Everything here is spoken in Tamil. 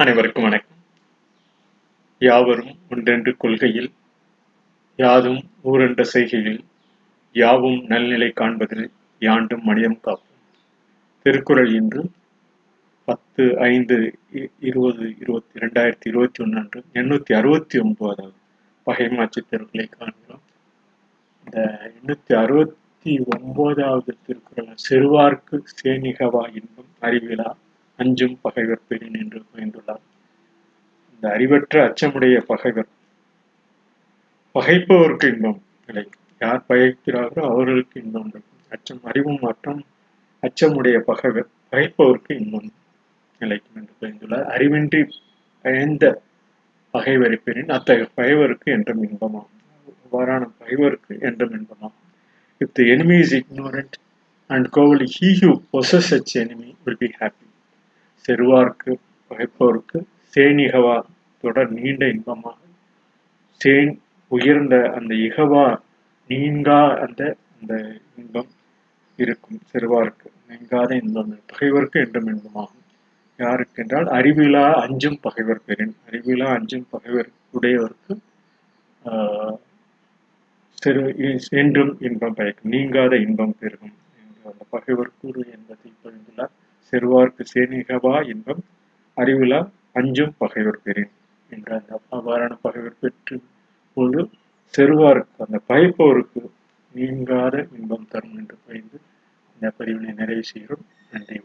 அனைவருக்கும் வணக்கம். யாவரும் ஒன்றென்று கொள்கையில் யாதும் ஊரென்ற செய்கையில் யாவும் நல்நிலை காண்பதில் யாண்டும் மனிதம் காப்போம். திருக்குறள் இன்று பத்து ஐந்து இருபது இருபத்தி இரண்டாயிரத்தி இருபத்தி ஒன்று அன்று எண்ணூத்தி அறுபத்தி ஒன்பதாவது பகைமாட்சி திருக்குறளை காண்கிறோம். இந்த எண்ணூத்தி அறுபத்தி ஒன்பதாவது திருக்குறள் சிறுவார்க்கு சேனிகவா இன்பம் அறிவிழா அஞ்சும் பகைவர் பெறின் என்று புரிந்துள்ளார். இந்த அறிவற்ற அச்சமுடைய பகைவர். பகைப்பவருக்கு இன்பம் இல்லை. யார் பகைக்கிறார்களோ அவர்களுக்கு இன்பம் இருக்கும் அச்சம் அறிவும் மற்றும் அச்சமுடைய பகைவர் பகைப்பவருக்கு இன்பம் நிலைக்கும் என்று புரிந்துள்ளார். அறிவின்றி பயந்த பகைவரை பெறின் அத்தகைய பகைவருக்கு என்றும் இன்பமாகும். அவ்வாறான பகைவருக்கு என்றும் இன்பமாகும். If the enemy is ignorant and coward he who possess such enemy will be happy செருவார்க்கு பகைப்போருக்கு சேனிகவா தொடர் நீண்ட இன்பமாக. சேன் உயர்ந்த அந்த இகவா நீங்கா அந்த அந்த இன்பம் இருக்கும் செருவார்க்கு. நீங்காத இன்பம் பகைவருக்கு என்றும் இன்பமாகும். யாருக்கு என்றால் அறிவிலா அஞ்சும் பகைவர் பெறின். அறிவிலா அஞ்சும் பகைவர் உடையவருக்கு செரு என்றும் இன்பம் பயக்கும். நீங்காத இன்பம் பெருகும். என்று அந்த பகைவர் கூறு என்பதை பகிர்ந்துள்ளார். செருவார்க்கு சேனிகவா இன்பம் அறிவிலா அஞ்சும் பகைவர் பெறேன் என்ற அந்த அவ்வாறான பகைவர் பெற்று போது செருவாருக்கு அந்த பகைப்பவருக்கு நீங்காத இன்பம் தரும் என்று பயந்து இந்த பதிவினை நிறைவு செய்கிறோம். நன்றி